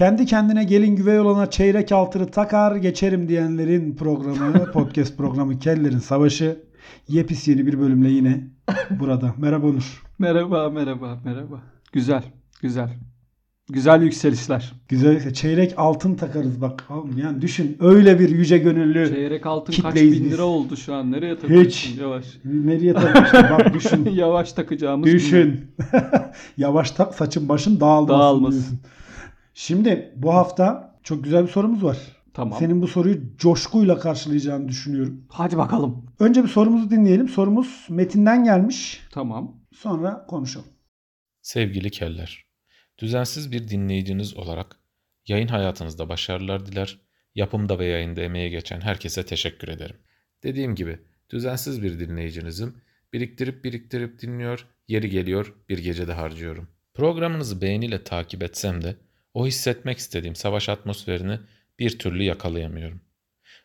Kendi kendine gelin güvey olana çeyrek altını takar geçerim diyenlerin programı, podcast programı Kellerin Savaşı. Yepis yeni bir bölümle yine burada. Merhaba Onur. Merhaba, merhaba, merhaba. Güzel, güzel. Güzel yükselişler. Güzel. Çeyrek altın takarız bak. Oğlum Yani düşün öyle bir yüce gönüllü Çeyrek altın kaç bin biz. lira oldu şu an? Nereye takıyorsun? Hiç. Yavaş. Nereye takmıştım bak düşün. Yavaş takacağımız. Düşün. Yavaş tak saçın başın dağılmasın, Dağılmasın. diyorsun. Şimdi bu hafta çok güzel bir sorumuz var. Tamam. Senin bu soruyu coşkuyla karşılayacağını düşünüyorum. Hadi bakalım. Önce bir sorumuzu dinleyelim. Sorumuz metinden gelmiş. Tamam. Sonra konuşalım. Sevgili keller, düzensiz bir dinleyiciniz olarak yayın hayatınızda başarılar diler, yapımda ve yayında emeğe geçen herkese teşekkür ederim. Dediğim gibi düzensiz bir dinleyicinizim, biriktirip biriktirip dinliyor, yeri geliyor bir gecede harcıyorum. Programınızı beğeniyle takip etsem de o hissetmek istediğim savaş atmosferini bir türlü yakalayamıyorum.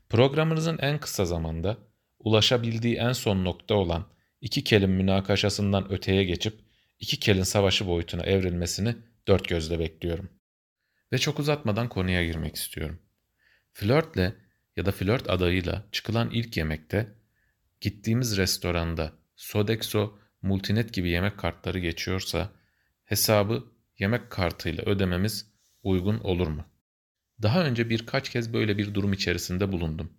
Programınızın en kısa zamanda ulaşabildiği en son nokta olan iki kelim münakaşasından öteye geçip iki kelin savaşı boyutuna evrilmesini dört gözle bekliyorum. Ve çok uzatmadan konuya girmek istiyorum. Flörtle ya da flört adayıyla çıkılan ilk yemekte gittiğimiz restoranda Sodexo, Multinet gibi yemek kartları geçiyorsa hesabı yemek kartıyla ödememiz uygun olur mu? Daha önce birkaç kez böyle bir durum içerisinde bulundum.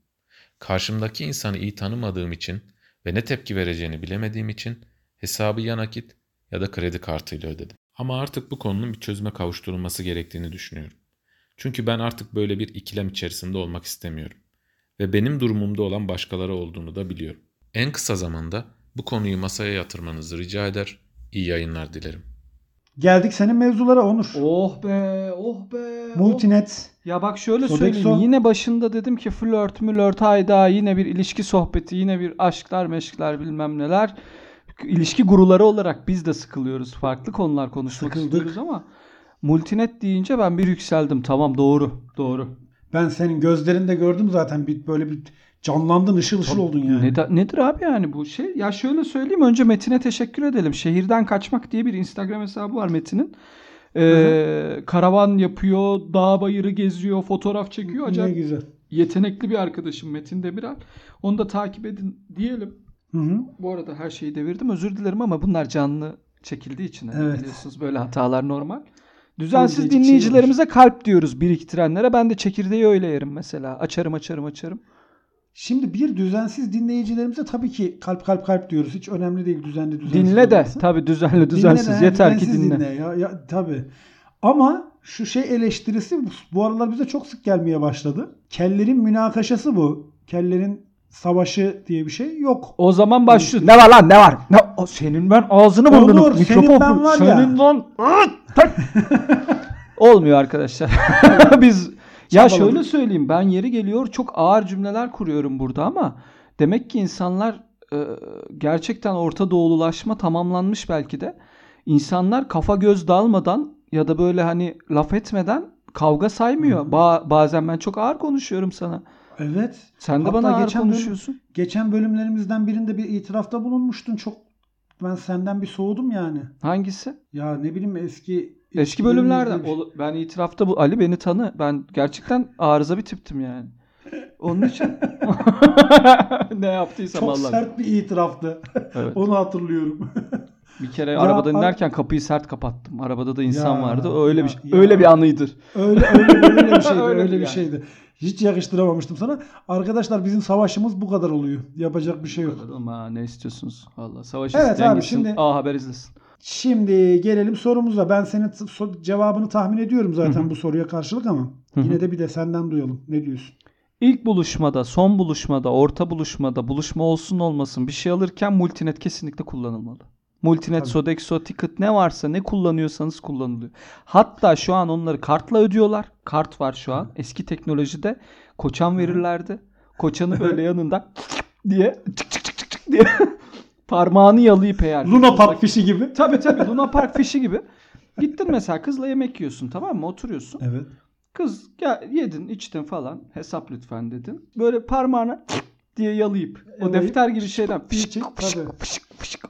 Karşımdaki insanı iyi tanımadığım için ve ne tepki vereceğini bilemediğim için hesabı ya nakit ya da kredi kartıyla ödedim. Ama artık bu konunun bir çözüme kavuşturulması gerektiğini düşünüyorum. Çünkü ben artık böyle bir ikilem içerisinde olmak istemiyorum. Ve benim durumumda olan başkaları olduğunu da biliyorum. En kısa zamanda bu konuyu masaya yatırmanızı rica eder, iyi yayınlar dilerim. Geldik senin mevzulara Onur. Oh be, oh be. oh. Multinet. Ya bak şöyle Sodexo. söyleyeyim. Yine başında dedim ki flört mülört hayda yine bir ilişki sohbeti, yine bir aşklar meşkler bilmem neler. İlişki guruları olarak biz de sıkılıyoruz. Farklı konular konuşmak Sıkıldık. istiyoruz ama Multinet deyince ben bir yükseldim. Tamam doğru. Doğru. Ben senin gözlerinde gördüm zaten bir böyle bir canlandın ışıl ışıl oldun yani. Ne- nedir abi yani bu şey? Ya şöyle söyleyeyim önce Metin'e teşekkür edelim. Şehirden Kaçmak diye bir Instagram hesabı var Metin'in. Ee, karavan yapıyor, dağ bayırı geziyor, fotoğraf çekiyor. Ne Acayip güzel. yetenekli bir arkadaşım Metin Demiral. Onu da takip edin diyelim. Hı hı. Bu arada her şeyi devirdim. Özür dilerim ama bunlar canlı çekildiği için. hani Evet. Biliyorsunuz böyle hatalar normal. Düzensiz hiçbir şey dinleyicilerimize kalp diyoruz biriktirenlere. Ben de çekirdeği öyle yerim mesela. Açarım açarım açarım. Şimdi bir düzensiz dinleyicilerimize tabii ki kalp kalp kalp diyoruz. Hiç önemli değil düzenli düzensiz. Dinle de olması. tabii düzenli düzensiz Dinle de, yeter ki düzensiz dinle. Ya, ya, tabii. Ama şu şey eleştirisi bu- aralar bize çok sık gelmeye başladı. Kellerin münakaşası bu. Kellerin savaşı diye bir şey yok. O zaman başlıyoruz. Ne var lan ne var? Ne? O senin ben ağzını burnunu Olur, mikrofon senin ben var ya. Senin lan. Olmuyor arkadaşlar. Biz ya şöyle söyleyeyim ben yeri geliyor çok ağır cümleler kuruyorum burada ama demek ki insanlar e, gerçekten Orta Doğululaşma tamamlanmış belki de. İnsanlar kafa göz dalmadan ya da böyle hani laf etmeden kavga saymıyor. Ba- bazen ben çok ağır konuşuyorum sana. Evet. Sen de Hatta bana ağır geçen bölüm- konuşuyorsun. Geçen bölümlerimizden birinde bir itirafta bulunmuştun. Çok ben senden bir soğudum yani. Hangisi? Ya ne bileyim eski Eski bölümlerden. bir- O- Ben itirafta bu Ali beni tanı. Ben gerçekten arıza bir tiptim yani. Onun için ne yaptıysam Çok Allah. sert bir itiraftı. Evet. Onu hatırlıyorum. Bir kere Ya, arabada ar- inerken kapıyı sert kapattım. Arabada da insan Ya, vardı. Öyle bir ya, şey- ya. öyle bir anıydır. öyle öyle öyle bir şeydi. Öyle öyle bir yani. şeydi. Hiç yakıştıramamıştım sana. Arkadaşlar bizim savaşımız bu kadar oluyor. Yapacak bir şey yok. Ha ne istiyorsunuz? Valla savaş Evet isteyen abi, gitsin. şimdi- A Haber izlesin. Şimdi gelelim sorumuza. Ben senin cevabını tahmin ediyorum zaten Hı hı. bu soruya karşılık ama Hı hı. yine de bir de senden duyalım. Ne diyorsun? İlk buluşmada, son buluşmada, orta buluşmada, buluşma olsun olmasın bir şey alırken multinet kesinlikle kullanılmalı. Multinet, Tabii. Sodexo, Ticket ne varsa ne kullanıyorsanız kullanılıyor. Hatta şu an onları kartla ödüyorlar. Kart var şu an. Eski teknolojide koçan verirlerdi. Koçanı böyle yanında diye çık çık çık çık çık diye parmağını yalayıp eğer. Luna Park fişi gibi. Tabii tabii Luna Park fişi gibi. Gittin mesela kızla yemek yiyorsun tamam mı? Oturuyorsun. Evet. Kız gel yedin içtin falan hesap lütfen dedin. Böyle parmağına diye yalayıp o defter gibi şeyden fışık, fışık, fışık, fışık,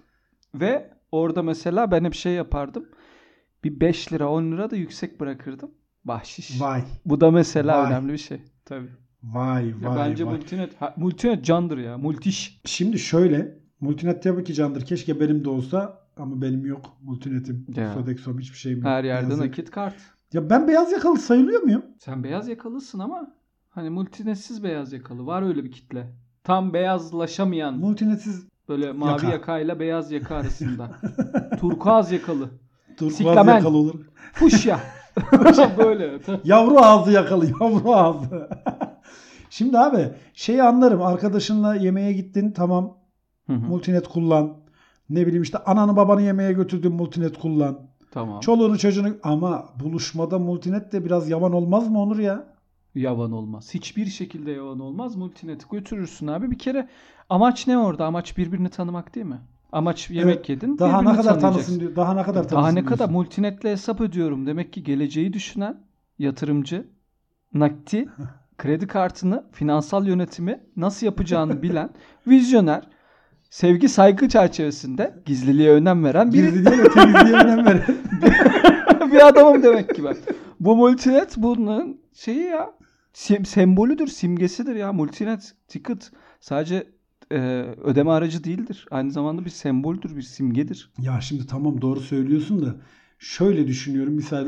ve orada mesela ben hep şey yapardım. Bir 5 lira 10 lira da yüksek bırakırdım. Bahşiş. Vay. Bu da mesela Vay. önemli bir şey. Tabii. Vay Ya vay bence vay. multinet ha, multinet candır ya. Multiş. Şimdi şöyle. Multinet tabii ki candır. Keşke benim de olsa ama benim yok. Multinetim, Ya. Sodexo'm hiçbir şeyim yok. Her yerde Beyaz nakit kart. Ya ben beyaz yakalı sayılıyor muyum? Sen beyaz yakalısın ama hani multinetsiz beyaz yakalı. Var öyle bir kitle. Tam beyazlaşamayan Multinetsiz böyle mavi Yaka. yakayla beyaz yaka arasında. Turkuaz yakalı. turkuaz Siklamen. yakalı olur. Fuşya. böyle. Yavru ağzı yakalı. Yavru ağzı. Şimdi abi şeyi anlarım. Arkadaşınla yemeğe gittin. Tamam Hı hı, multinet kullan. Ne bileyim işte ananı babanı yemeğe götürdün multinet kullan. tamam. Çoluğunu çocuğunu ama buluşmada multinet de biraz yavan olmaz mı Onur ya? Yavan olmaz. Hiçbir şekilde yavan olmaz. Multinet'i götürürsün abi. Bir kere amaç ne orada? Amaç birbirini tanımak değil mi? Amaç yemek Evet, yedin. Daha ne kadar tanısın diyor. Daha ne kadar tanısın Daha ne diyorsun. kadar multinetle hesap ödüyorum. Demek ki geleceği düşünen yatırımcı, nakti, kredi kartını, finansal yönetimi nasıl yapacağını bilen, vizyoner, sevgi saygı çerçevesinde gizliliğe önem veren bir, Gizliliğe ve temizliğe önem veren. bir adamım demek ki ben. Bu multinet bunun şeyi ya sim- sembolüdür, simgesidir ya. Multinet ticket sadece e, ödeme aracı değildir. Aynı zamanda bir semboldür, bir simgedir. Ya şimdi tamam doğru söylüyorsun da şöyle düşünüyorum. Misal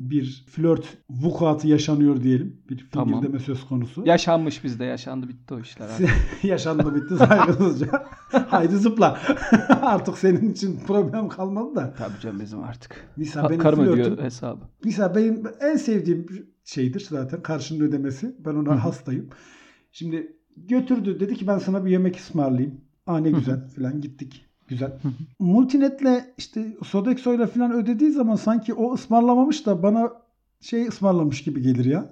bir flört vukuatı yaşanıyor diyelim. Bir Tamam. fingirleme söz konusu. Yaşanmış bizde, yaşandı bitti o işler. abi. Yaşandı bitti saygısızca. Haydi zıpla. Artık senin için problem kalmadı da. Tabii canım bizim artık. Misal Ka- benim karım ödüyor flörtüm, hesabı. misal benim en sevdiğim şeydir zaten karşının ödemesi. Ben ona Hı hı. hastayım. Şimdi götürdü dedi ki ben sana bir yemek ısmarlayayım. Aa ne güzel falan gittik. Güzel. hı. Multinet'le işte Sodexo'yla falan ödediği zaman sanki o ısmarlamamış da bana şey ısmarlamış gibi gelir ya.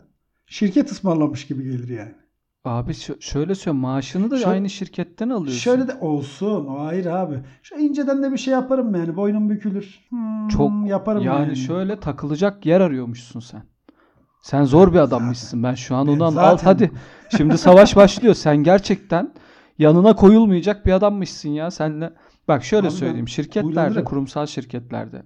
Şirket ısmarlamış gibi gelir yani. Abi şö- şöyle söyleyeyim maaşını da Şöyle- aynı şirketten alıyorsun. Şöyle de olsun. Ayrı abi. Şu inceden de bir şey yaparım yani. Boynum bükülür. Hmm, Çok yaparım yani, yani. şöyle takılacak yer arıyormuşsun sen. Sen zor bir adammışsın. Ben şu an ondan zaten- al hadi. Şimdi savaş başlıyor. Sen gerçekten yanına koyulmayacak bir adammışsın ya. Senle bak şöyle Abi söyleyeyim. Şirketlerde, kurumsal şirketlerde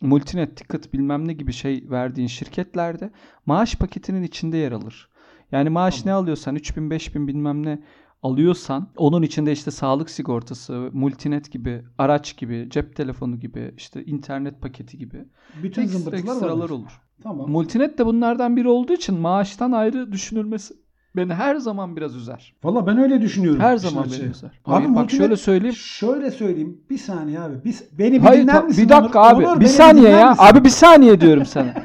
multinet, ticket bilmem ne gibi şey verdiğin şirketlerde maaş paketinin içinde yer alır. Yani maaş ne alıyorsan 3000 5000 bilmem ne alıyorsan onun içinde işte sağlık sigortası, multinet gibi, araç gibi, cep telefonu gibi, işte internet paketi gibi Bütün ekstra zımbırtılar ekstralar vardır. olur. Tamam. Multinet de bunlardan biri olduğu için maaştan ayrı düşünülmesi beni her zaman biraz üzer. Valla ben öyle düşünüyorum. Her zaman açığı. beni üzer. Abi Hayır, bak şöyle söyleyeyim. Şöyle söyleyeyim. Bir saniye abi. Biz, beni bir Hayır dinler misin? bir dakika Onur? abi. Onur, bir saniye ya. misin? Abi bir saniye diyorum sana.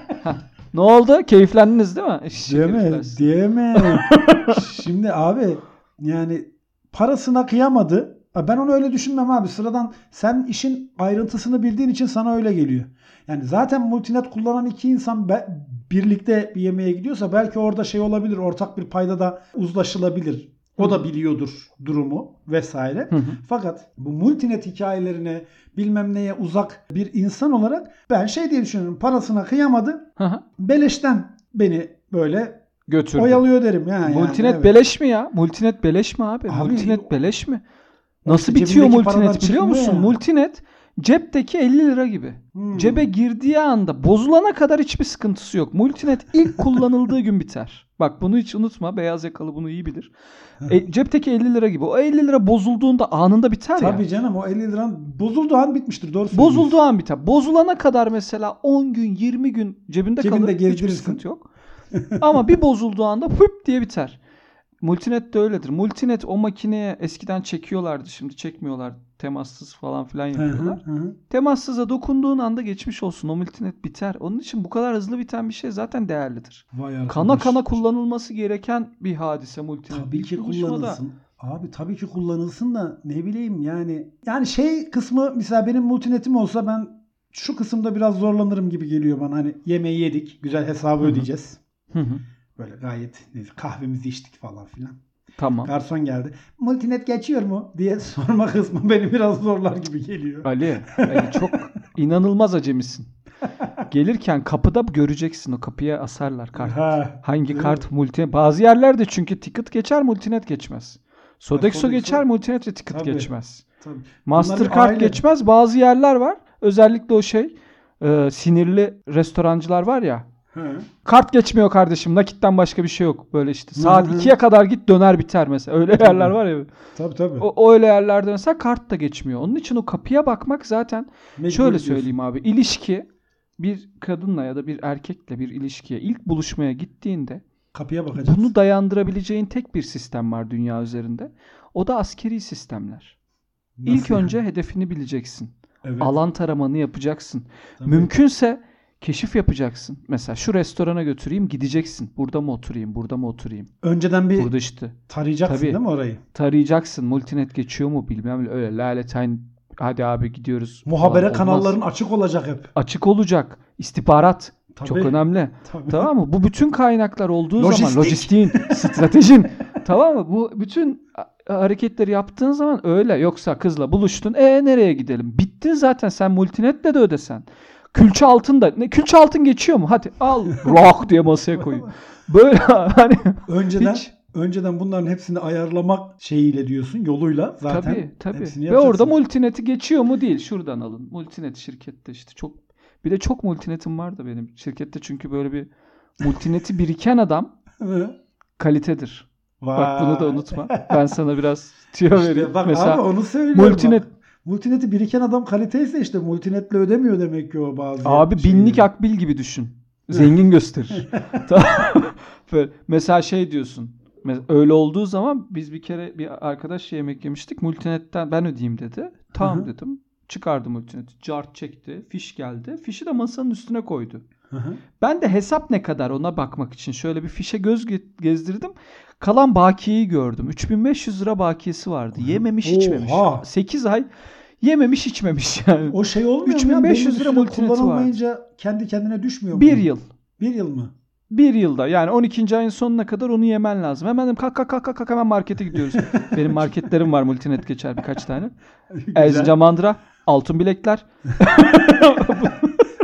Ne oldu? Keyiflendiniz değil mi? Diyeme, diyeme. Şimdi abi yani parasına kıyamadı. Ben onu öyle düşünmem abi. Sıradan sen işin ayrıntısını bildiğin için sana öyle geliyor. Yani zaten multinet kullanan iki insan be- birlikte bir yemeğe gidiyorsa belki orada şey olabilir. Ortak bir payda da uzlaşılabilir. O da biliyordur durumu vesaire. Hı hı. Fakat bu multinet hikayelerine bilmem neye uzak bir insan olarak ben şey diye düşünüyorum. Parasına kıyamadı. Hı hı. Beleşten beni böyle Götürdü. oyalıyor derim. Ya, yani, Multinet evet. beleş mi ya? Multinet beleş mi abi? Abi, Multinet beleş mi? Nasıl bitiyor paralar multinet biliyor çıkmıyor musun? ya. Multinet cepteki 50 lira gibi. Hmm. Cebe girdiği anda bozulana kadar hiçbir sıkıntısı yok. Multinet ilk kullanıldığı gün biter. Bak bunu hiç unutma. Beyaz yakalı bunu iyi bilir. E, cepteki 50 lira gibi. O 50 lira bozulduğunda anında biter Tabii ya. canım o 50 liran bozulduğu an bitmiştir. Doğru söylüyorsun. Bozulduğu an biter. Bozulana kadar mesela 10 gün 20 gün cebinde, Cebinde kalır. Hiçbir gezdirirsin. sıkıntı yok. Ama bir bozulduğu anda hüp diye biter. Multinet de öyledir. Multinet o makineye eskiden çekiyorlardı. Şimdi çekmiyorlar. Temassız falan filan hı, yapıyorlar. hı hı. Temassıza dokunduğun anda geçmiş olsun. O multinet biter. Onun için bu kadar hızlı biten bir şey zaten değerlidir. Vay arkadaş. Kana kana kullanılması gereken bir hadise multinet. Tabii ki kullanılsın. Abi tabii ki kullanılsın da ne bileyim yani. Yani şey kısmı mesela benim multinetim olsa ben şu kısımda biraz zorlanırım gibi geliyor bana. Hani yemeği yedik. Güzel hesabı Hı hı. ödeyeceğiz. Hı hı. Böyle gayet neyse, kahvemizi içtik falan filan. Tamam. Garson geldi. Multinet geçiyor mu diye sorma kısmı beni biraz zorlar gibi geliyor. Ali, Ali çok inanılmaz acemisin. Gelirken kapıda göreceksin o kapıya asarlar kart. Ha. Hangi kart multi bazı yerlerde çünkü ticket geçer multinet geçmez. Sodexo Sodexo- geçer multinet ve ticket Tabii. geçmez. Tabii. Mastercard geçmez. Bazı yerler var. Özellikle o şey e, sinirli restorancılar var ya. He. Kart geçmiyor kardeşim. Nakitten başka bir şey yok. Böyle işte saat Hı hı. 2'ye kadar git döner biter mesela. Öyle yerler var ya. Tabii tabii. O, o öyle yerlerde mesela kart da geçmiyor. Onun için o kapıya bakmak zaten Mecbur şöyle diyorsun. söyleyeyim abi. İlişki bir kadınla ya da bir erkekle bir ilişkiye ilk buluşmaya gittiğinde Kapıya bakacağız. bunu dayandırabileceğin tek bir sistem var dünya üzerinde. O da askeri sistemler. Nasıl İlk yani? önce hedefini bileceksin. evet. Alan taramanı yapacaksın. Tabii. Mümkünse keşif yapacaksın. Mesela şu restorana götüreyim gideceksin. Burada mı oturayım, burada mı oturayım? Önceden bir Burada işte. tarayacaksın Tabii. değil mi orayı? Tarayacaksın. Multinet geçiyor mu bilmem öyle. Laletain hadi abi gidiyoruz. Muhabere kanalların açık olacak hep. açık olacak. İstihbarat Tabii. çok önemli. Tabii. Tamam mı? Bu bütün kaynaklar olduğu Lojistik. zaman lojistiğin, stratejin tamam mı? Bu bütün hareketleri yaptığın zaman öyle. Yoksa kızla buluştun. E nereye gidelim? Bittin zaten. Sen multinetle de ödesen. Külçe altın da. Ne, külçe altın geçiyor mu? Hadi al. Rock diye masaya koyuyor. Böyle hani Önceden hiç. önceden bunların hepsini ayarlamak şeyiyle diyorsun yoluyla zaten tabii tabii. Ve orada multineti geçiyor mu değil. Şuradan alın. Multinet şirkette işte çok bir de çok multinetim var da benim şirkette çünkü böyle bir multineti biriken adam kalitedir. Bak bunu da Vay. unutma. Ben sana biraz tüyo İşte vereyim. bak Mesela abi onu söylüyorum. multinet bak. Multineti biriken adam kaliteyse işte multinetle ödemiyor demek ki o bazı abi binlik akbil gibi düşün. Zengin gösterir. Böyle, mesela şey diyorsun. Öyle olduğu zaman biz bir kere bir arkadaşla yemek yemiştik. Multinetten ben ödeyeyim dedi. Tamam Hı hı. dedim. Çıkardı multineti. Cart çekti. Fiş geldi. Fişi de masanın üstüne koydu. Hı hı. Ben de hesap ne kadar ona bakmak için şöyle bir fişe göz ge- gezdirdim. Kalan bakiyeyi gördüm. 3500 lira bakiyesi vardı. Yememiş içmemiş. Oha! 8 ay yememiş içmemiş yani. O şey olmuyor mu ya? 3500 Belli bir lira multineti kullanılmayınca kendi kendine düşmüyor mu? Bir yıl. Bir yıl mı? Bir yılda yani 12. ayın sonuna kadar onu yemen lazım. Hemen dedim kalk kalk kalk kalk, hemen markete gidiyoruz. Benim marketlerim var multinet geçer birkaç tane. Erzincan Mandıra, altın bilekler.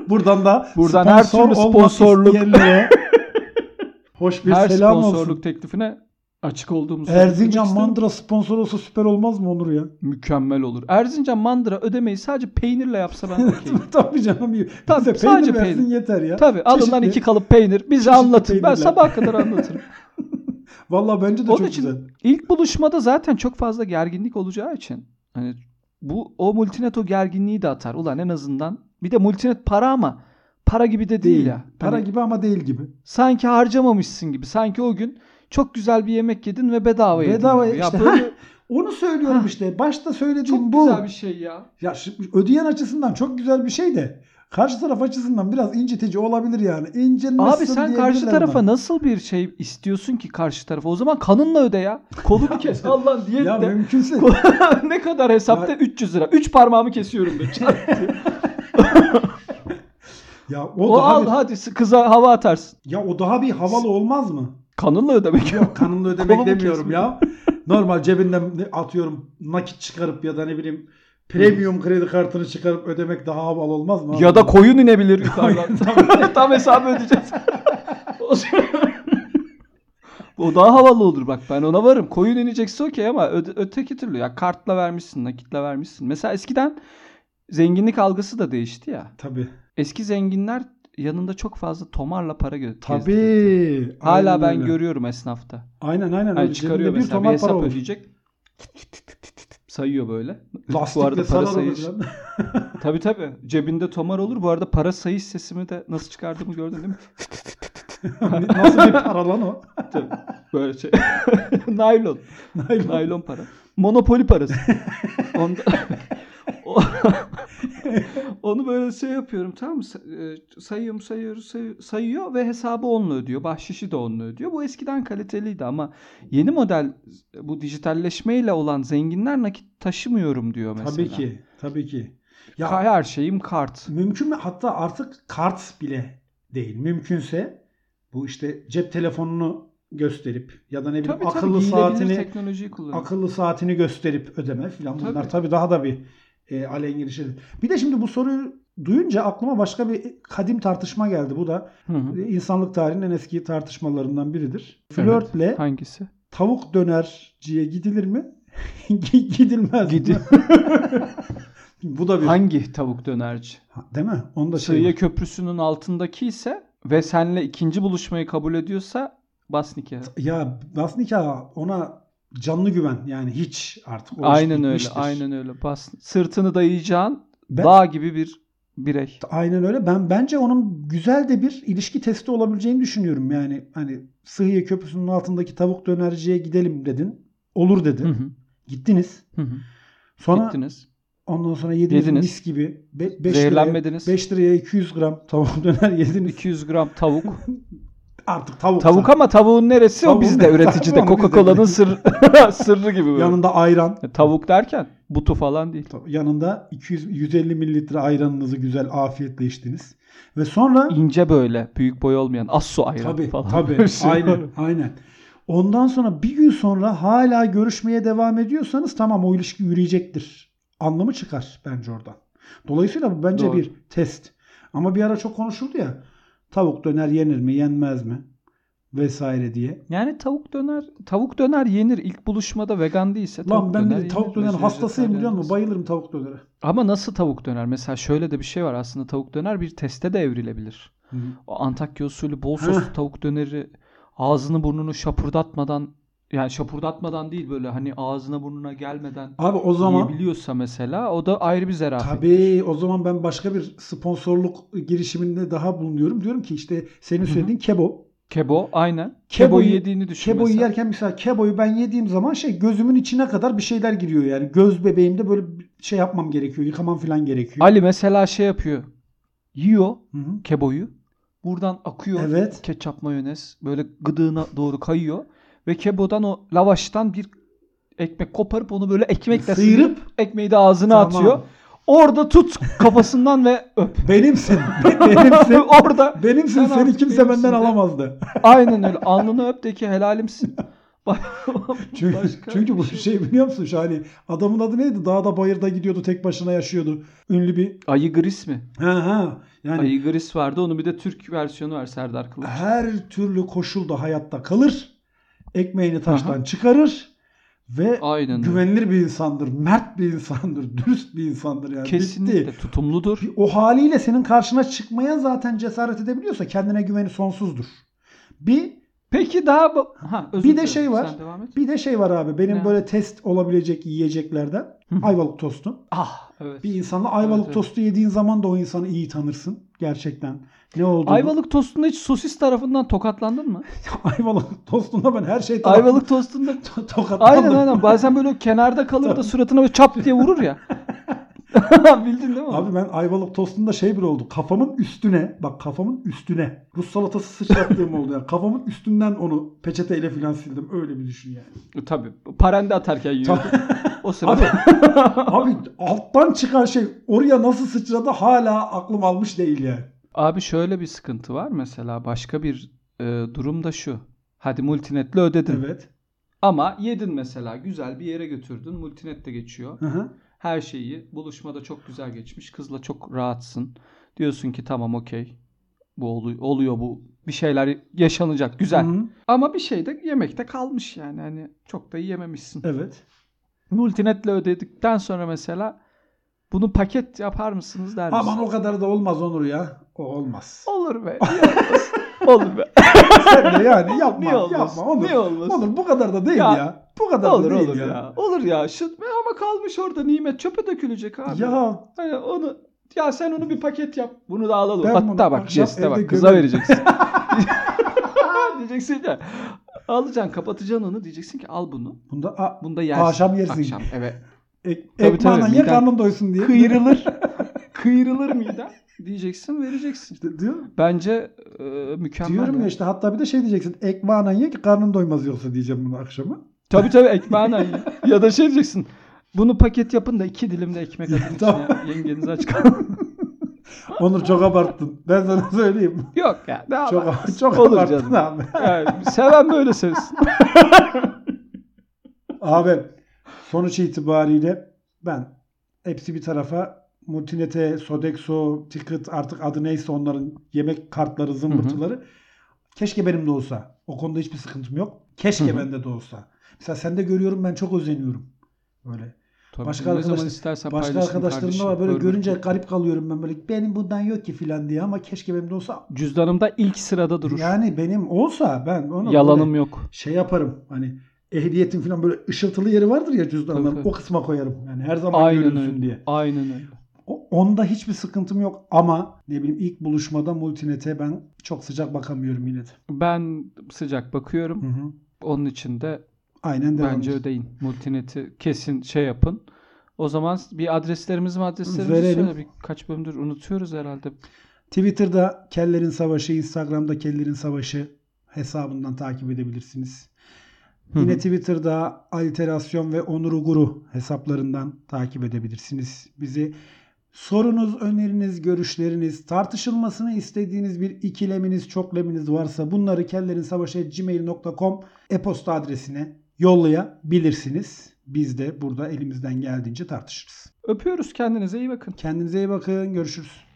Buradan da Buradan her türlü sponsorluk- hoş bir Her selam sponsorluk olsun. teklifine açık olduğumuzu Erzincan. Mandıra sponsor olsa süper olmaz mı Onur ya? Mükemmel olur. Erzincan Mandıra ödemeyi sadece peynirle yapsa ben okeyim. Tabii canım. iyi. Tabii, Bize sadece peynir versin peynir. yeter ya. Tabii alın lan Çeşitli- iki kalıp peynir. Bize çeşitli anlatın. Ben peynirler. sabaha kadar anlatırım. Vallahi bence de Onun çok için güzel. ilk buluşmada zaten çok fazla gerginlik olacağı için hani bu o multinet o gerginliği de atar. Ulan en azından bir de multinet para ama para gibi de değil, Değil. ya. Para Hani gibi ama değil gibi. sanki harcamamışsın gibi. Sanki o gün çok güzel bir yemek yedin ve bedava yedin. Bedava gibi. Ya işte. böyle Onu söylüyorum işte. Başta söylediğim çok bu. güzel bir şey ya. Ya ödeyen açısından çok güzel bir şey de karşı taraf açısından biraz incitici olabilir yani. İncinmesin Abi sen karşı tarafa bana. nasıl bir şey istiyorsun ki karşı tarafa? O zaman kanınla öde ya. Kolunu kes. Allah diyet Ya de. mümkünse ne kadar hesapta? 300 lira. 3 parmağımı kesiyorum de. Ya o, o daha al bir, hadi kıza hava atarsın. ya o daha bir havalı olmaz mı? Kanınla ödemek. Yok kanınla ödemek demiyorum ya. Normal cebinden atıyorum nakit çıkarıp ya da ne bileyim premium kredi kartını çıkarıp ödemek daha havalı olmaz mı? ya da koyun inebilir yukarıdan. Tam hesabı ödeyeceğiz. O daha havalı olur bak ben ona varım. Koyun inecekse okey ama öde- öteki türlü ya kartla vermişsin, nakitle vermişsin. Mesela eskiden zenginlik algısı da değişti ya. Tabii. Eski zenginler yanında çok fazla tomarla para gö-. Tabii. Hala ben öyle. görüyorum esnafta. Aynen aynen. Öyle. çıkarıyor bir mesela bir tomar hesap para ödeyecek. Sayıyor böyle. Lastikle Bu arada para sayış. Tabii tabii. Cebinde tomar olur. Bu arada para sayış sesimi de nasıl çıkardığımı gördün değil mi? Nasıl bir para lan o? Tabii. Böyle şey. Naylon. Naylon. Naylon para. Monopoli parası. Onda... Onu böyle şey yapıyorum tamam mı? E, Sayıyorum sayıyoruz say- sayıyor ve hesabı onunla ödüyor. Bahşişi de onunla ödüyor. Bu eskiden kaliteliydi ama yeni model bu dijitalleşmeyle olan zenginler nakit taşımıyorum diyor mesela. Tabii ki. Tabii ki. Ya Her şeyim kart. mümkün mü? Hatta artık kart bile değil. Mümkünse bu işte cep telefonunu gösterip ya da ne bileyim Tabii tabii akıllı giyilebilir saatini teknolojiyi akıllı saatini gösterip ödeme filan bunlar Tabii. tabii daha da bir e, alengir şeyler. Bir de şimdi bu soruyu duyunca aklıma başka bir kadim tartışma geldi. Bu da Hı hı. e, insanlık tarihinin en eski tartışmalarından biridir. Evet. Flörtle Hangisi? tavuk dönerciye gidilir mi? Gidilmez Gidi- mi? bu da bir Hangi tavuk dönerci? Değil mi? Onu da şey Sığıya var. Köprüsü'nün altındaki ise ve seninle ikinci buluşmayı kabul ediyorsa bas. Ya bas nikah ona canlı güven yani hiç artık. Aynen öyle. Aynen öyle. Bas sırtını dayayacağın Ben- dağ gibi bir birey. Aynen öyle. Ben bence onun güzel de bir ilişki testi olabileceğini düşünüyorum. Yani hani Sıhhiye Köprüsü'nün altındaki tavuk dönerciye gidelim dedin. Olur dedi. Hı hı. Gittiniz. Hı hı. Sonra Gittiniz. ondan sonra yediniz, Yediniz. mis gibi. 5 liraya, Zehirlenmediniz. 5 liraya 200 gram tavuk döner yediniz. 200 gram tavuk. Artık tavuk. Tavuk ama tavuğun neresi? Tavuğun o bizde üreticide. Coca-Cola'nın sır, sırrı gibi böyle. Yanında ayran. Tavuk derken butu falan değil. Yanında 200 150 mililitre ayranınızı güzel afiyetle içtiniz. Ve sonra İnce böyle. Büyük boy olmayan. Asso ayran Tabii falan. tabii. Şey aynen. Aynen. Ondan sonra bir gün sonra hala görüşmeye devam ediyorsanız tamam o ilişki yürüyecektir. Anlamı çıkar bence oradan. Dolayısıyla bu bence Doğru. bir test. Ama bir ara çok konuşuldu ya. Tavuk döner yenir mi, yenmez mi? Vesaire diye. Yani tavuk döner tavuk döner yenir. İlk buluşmada vegan değilse tavuk Lan ben döner de tavuk döner hastasıyım biliyor musun? Bayılırım tavuk dönere. Ama nasıl tavuk döner? Mesela şöyle de bir şey var. Aslında tavuk döner bir teste de evrilebilir. O Antakya usulü bol soslu tavuk döneri ağzını burnunu şapurdatmadan yani şapurdatmadan değil böyle hani ağzına burnuna gelmeden Abi o zaman yiyebiliyorsa mesela o da ayrı bir zerafet. Tabii o zaman ben başka bir sponsorluk girişiminde daha bulunuyorum. Diyorum ki işte senin söylediğin kebo. Kebo aynen. Keboyu- Keboyu yediğini düşün Keboyu mesela. yerken mesela keboyu ben yediğim zaman şey gözümün içine kadar bir şeyler giriyor yani. Göz bebeğimde böyle şey yapmam gerekiyor. Yıkamam falan gerekiyor. Ali mesela şey yapıyor. Yiyor Hı hı. keboyu. Buradan akıyor. Evet. Ketçap mayonez böyle gıdığına doğru kayıyor. Ve kebodan o lavaştan bir ekmek koparıp onu böyle ekmekle Sıyırıp- sıyırıp ekmeği de ağzına Tamam. atıyor. Orada tut kafasından ve öp. Benimsin. Be- benimsin. Orada benimsin. Sen Seni kimse benimsin benden de. alamazdı. aynen öyle. Alnını öp de ki helalimsin. Çünkü, Başka çünkü bu şey şey biliyor musun? Şu hani adamın adı neydi? Dağda bayırda gidiyordu. Tek başına yaşıyordu. Ünlü bir. Ayı Gris mi? Ha ha. Yani Ayı Gris vardı. Onun bir de Türk versiyonu var Serdar Kılıç. her türlü koşulda hayatta kalır. Ekmeğini taştan çıkarır ve Aynen öyle. güvenilir bir insandır, mert bir insandır, dürüst bir insandır yani. Kesinlikle Bitti. tutumludur. O haliyle senin karşına çıkmaya zaten cesaret edebiliyorsa kendine güveni sonsuzdur. Bir Peki daha ha, özür Bir de şey var. Bir de şey var abi. Benim Ne? böyle test olabilecek yiyeceklerden Hı ayvalık tostu. Ah evet. Bir insanla ayvalık evet. tostu yediğin zaman da o insanı iyi tanırsın gerçekten. Ne olduğunu. Ayvalık tostunda hiç sosis tarafından tokatlandın mı? ayvalık tostunda ben her şey Ayvalık tostunda tokatlandım. aynen aynen bazen böyle kenarda kalır da suratına böyle çap diye vurur ya. Bildin değil mi? Abi ben ayvalık tostunda şey bile oldu. Kafamın üstüne, bak kafamın üstüne Rus salatası sıçrattığım oldu yani. Kafamın üstünden onu peçeteyle filan sildim. Öyle bir düşün yani. Tabii. Parende atarken yiyor. o Abi, sırada. abi alttan çıkan şey oraya nasıl sıçradı hala aklım almış değil yani. Abi şöyle bir sıkıntı var mesela başka bir e, durum da şu. Hadi multinetle ödedin. Evet. Ama yedin mesela güzel bir yere götürdün. Multinet de geçiyor. Hı hı. Her şeyi buluşmada çok güzel geçmiş. Kızla çok rahatsın. Diyorsun ki tamam okey. Bu oluyor, oluyor bu. Bir şeyler yaşanacak. Güzel. Hı hı. Ama bir şey de yemekte kalmış yani. Hani çok da yiyememişsin. Evet. Multinetle ödedikten sonra mesela bunu paket yapar mısınız der misin? Aman o kadar da olmaz Onur ya. O olmaz. Olur be. olmaz? Olur be. Sen de yani yapma. Niye olmaz? Yapma Onur. Niye olmaz? Onur bu kadar da değil Ya, ya. Bu kadar olur da değil olur ya. ya. Olur ya. Şu, ama kalmış orada nimet çöpe dökülecek abi. Ya Hani onu ya sen onu bir paket yap. Bunu da alalım. Ben Hatta bunu bak akşam jeste bak kıza vereceksin. diyeceksin ya. Alacaksın kapatacaksın onu diyeceksin ki al bunu. bunda a, Bunu da yersin. Akşam yersin. Akşam evet. Ek, Tabii, ekmeğinden tabii, ye miden- karnın doysun diye. Kıyrılır. Kıyrılır miden. Diyeceksin vereceksin. İşte diyor, Bence e, mükemmel. diyorum ya ya. işte hatta bir de şey diyeceksin. Ekmeğinden ye ki karnın doymaz yoksa diyeceğim bunu akşama. Tabii tabii ekmeğine ye. Ya da şey diyeceksin. Bunu paket yapın da iki dilim de ekmek atın Tamam. içine. Yengeniz aç kalın. Onur çok abarttın. Ben sana söyleyeyim. Yok ya. Ne Çok, abartırsın? çok Olur abarttın canım. abi. Yani seven böyle sevsin. Abi sonuç itibariyle ben hepsi bir tarafa Multinet'e, Sodexo, Ticket artık adı neyse onların yemek kartları, zımbırtıları. Keşke benim de olsa. O konuda hiçbir sıkıntım yok. Keşke Hı hı. bende de olsa. Mesela sende görüyorum ben çok özeniyorum. Böyle. Tabii Başka arkadaş- Başka paylaşırım arkadaşlarım da kardeşim. var böyle buyur. görünce garip kalıyorum ben böyle benim bundan yok ki filan diye ama keşke benim de olsa. Cüzdanımda ilk sırada durur. Yani benim olsa ben onu Yalanım yok. şey yaparım hani ehliyetin falan böyle ışıltılı yeri vardır ya cüzdanların o kısma koyarım. Yani her zaman Aynen görülsün öyle. diye. Aynen öyle. Onda hiçbir sıkıntım yok ama ne bileyim ilk buluşmada multinete ben çok sıcak bakamıyorum yine de. Ben sıcak bakıyorum. Hı hı. Onun için de Aynen devam bence et. ödeyin. Multinet'i kesin şey yapın. O zaman bir adreslerimizi adreslerimizi Verelim. söyle. Birkaç bölümdür unutuyoruz herhalde. Twitter'da Kellerin Savaşı, Instagram'da Kellerin Savaşı hesabından takip edebilirsiniz. Hı Yine. Twitter'da Aliterasyon ve Onur Guru hesaplarından takip edebilirsiniz. Bizi sorunuz, öneriniz, görüşleriniz, tartışılmasını istediğiniz bir ikileminiz, çokleminiz varsa bunları kellerinsavaşı.gmail.com e-posta adresine yollayabilirsiniz. Biz de burada elimizden geldiğince tartışırız. Öpüyoruz kendinize iyi bakın. Kendinize iyi bakın. Görüşürüz.